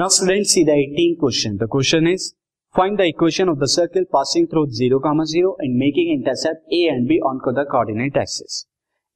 Now, students, see the 18th question. The question is, find the equation of the circle passing through 0 0 and making intercept A and B on the coordinate axis.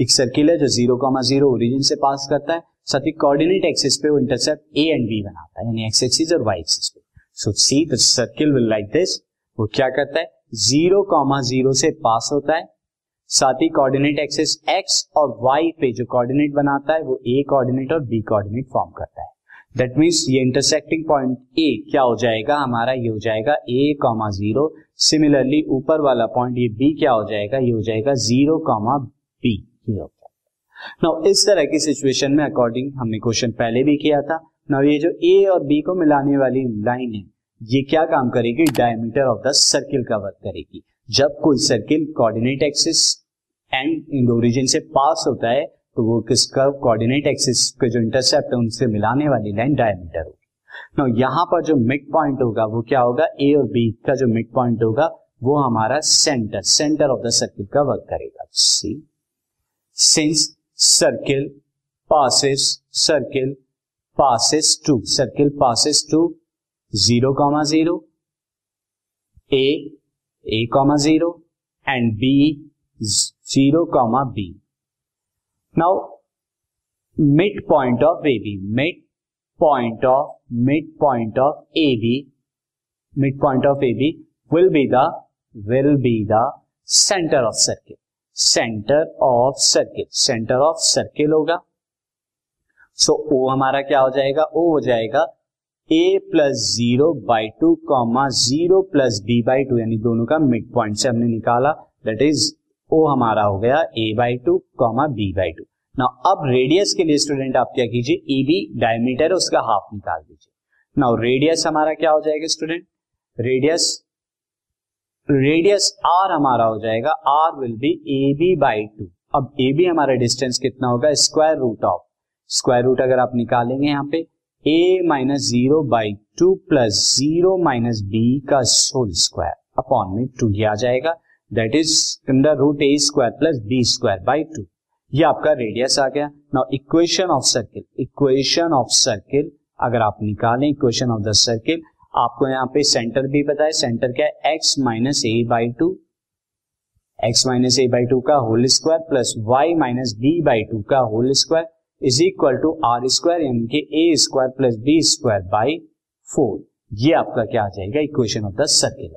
एक circle है जो zero comma zero origin से पास करता है, साथ ही coordinate axis पे वो इंटरसेप्ट ए एंड बी बनाता है, यानी एक्स एक्सिस और वाई एक्सिस पे। So see the circle will like this वो क्या करता है? ज़ीरो कॉमा ज़ीरो से पास होता है। साथ ही कोऑर्डिनेट एक्सिस एक्स और वाई पे जो कोऑर्डिनेट बनाता है, वो ए कोऑर्डिनेट और बी कोऑर्डिनेट फॉर्म करता है। दैट मीन्स ये इंटरसेक्टिंग पॉइंट ए क्या हो जाएगा? हमारा ये हो जाएगा ए कॉमा ज़ीरो सिमिलरली ऊपर वाला पॉइंट ये बी क्या हो जाएगा? ये हो जाएगा ज़ीरो कॉमा बी ये हो नाउ इस तरह की सिचुएशन में अकॉर्डिंग हमने क्वेश्चन पहले भी किया था। नाउ ये जो ए और बी को मिलाने वाली लाइन है, ये क्या काम करेगी? डायमीटर ऑफ़ द सर्किल का वर्क करेगी। जब कोई circle coordinate axis and in origin से पास होता है तो वो किसका कोऑर्डिनेट एक्सिस के जो इंटरसेप्ट है, उनसे मिलाने वाली लाइन डायमीटर होगी। नो यहाँ पर जो मिड पॉइंट होगा, वो क्या होगा? ए और बी का जो मिड पॉइंट होगा, वो हमारा centre centre of the circle का वर्क करेगा। See since circle passes circle passes to circle passes to zero comma zero A A comma zero and B zero comma B now mid point of A B mid point of mid point of A B mid point of A B will be the will be the centre of circle centre of circle centre of circle होगा। सो so, ओ हमारा क्या हो जाएगा? O हो जाएगा A plus zero by two comma zero plus B by two यानी दोनों का मिड पॉइंट से हमने निकाला। दैट इज़ ओ हमारा हो गया A by two comma B by two ना अब रेडियस के लिए स्टूडेंट आप क्या कीजिए? ई बी डायमीटर उसका हाफ़ निकाल दीजिए। नाउ रेडियस हमारा क्या हो जाएगा स्टूडेंट रेडियस रेडियस आर हमारा हो जाएगा R will be A B by two अब ए बी हमारा डिस्टेंस कितना होगा? Square root of square root अगर आप निकालेंगे यहाँ पे A minus zero by two plus zero minus B का सोल स्क्वायर अपॉन में टू ही आ जाएगा। That is under root A square plus B square by two ये आपका रेडियस आ गया। Now equation of circle equation of circle अगर आप निकालें इक्वेशन ऑफ़ द सर्किल आपको यहाँ पे सेंटर भी है सेंटर क्या है? X minus A by two x minus A by two का whole square plus y minus B by two का whole square is equal to R square यानी कि A square plus B square by four ये आपका क्या आ जाएगा? Equation of the circle